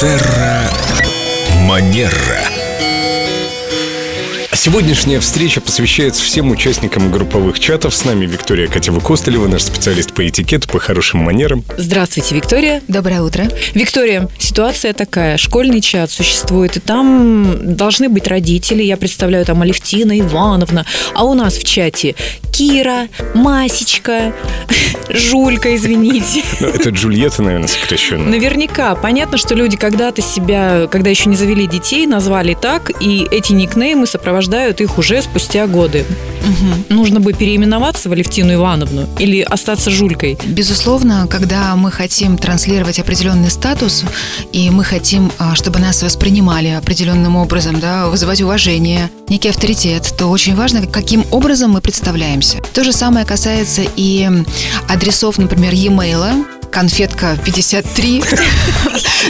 Терра Манера. Сегодняшняя встреча посвящается всем участникам групповых чатов. С нами Виктория Катева-Костылева, наш специалист по этикету, по хорошим манерам. Здравствуйте, Виктория. Доброе утро. Виктория, ситуация такая. Школьный чат существует, и там должны быть родители. Я представляю, там Алевтина Ивановна. А у нас в чате Кира, Масечка, Жулька, извините. Ну, это Джульетта, наверное, сокращенно. Наверняка. Понятно, что люди когда-то себя, когда еще не завели детей, назвали так, и эти никнеймы сопровождают их уже спустя годы. Мгм. Нужно бы переименоваться в Алевтину Ивановну или остаться Жулькой. Безусловно, когда мы хотим транслировать определенный статус, и мы хотим, а, чтобы нас воспринимали определенным образом, да, вызывать уважение, некий авторитет, то очень важно, каким образом мы представляемся. То же самое касается и адресов, например, e-mail, конфетка 53.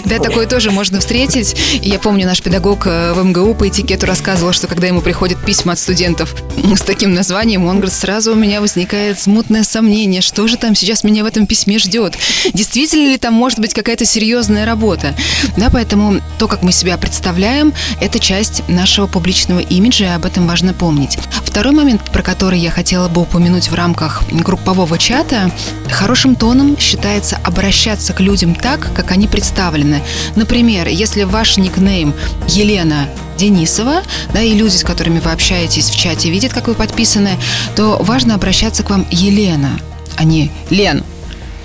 Да, такое тоже можно встретить. Я помню, наш педагог э, в МГУ по этикету рассказывал, что когда ему приходят письма от студентов с таким названием, он говорит, сразу у меня возникает смутное сомнение, что же там сейчас меня в этом письме ждет. Действительно ли там может быть какая-то серьезная работа? Да, поэтому то, как мы себя представляем, это часть нашего публичного имиджа, и об этом важно помнить. Второй момент, про который я хотела бы упомянуть в рамках группового чата, хорошим тоном считается обращаться к людям так, как они представлены. Например, если ваш никнейм Елена Денисова, да, и люди, с которыми вы общаетесь в чате, видят, как вы подписаны, то важно обращаться к вам Елена, а не Лен.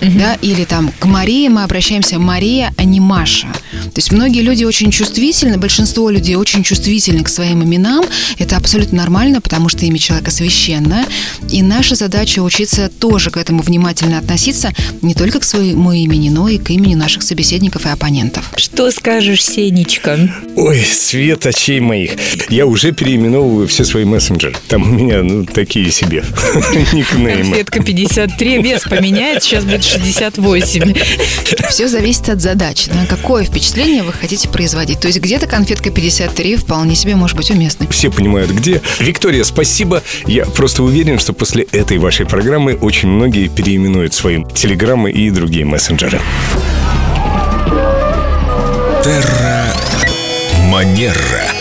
Да, или там к Марии мы обращаемся Мария, а не Маша. То есть многие люди очень чувствительны, большинство людей очень чувствительны к своим именам. Это абсолютно нормально, потому что имя человека священное. И наша задача учиться тоже к этому внимательно относиться не только к своему имени, но и к имени наших собеседников и оппонентов. Что скажешь, Сенечка? Ой, свет очей моих. Я уже переименовываю все свои мессенджеры. Там у меня, ну, такие себе никнеймы. Конфетка 53, вес поменяет, сейчас будет 68. Все зависит от задачи, да, какое впечатление вы хотите производить. То есть где-то конфетка 53 вполне себе может быть уместной. Все понимают, где. Виктория, спасибо. Я просто уверен, что после этой вашей программы очень многие переименуют свои телеграммы и другие мессенджеры. Терра Манера.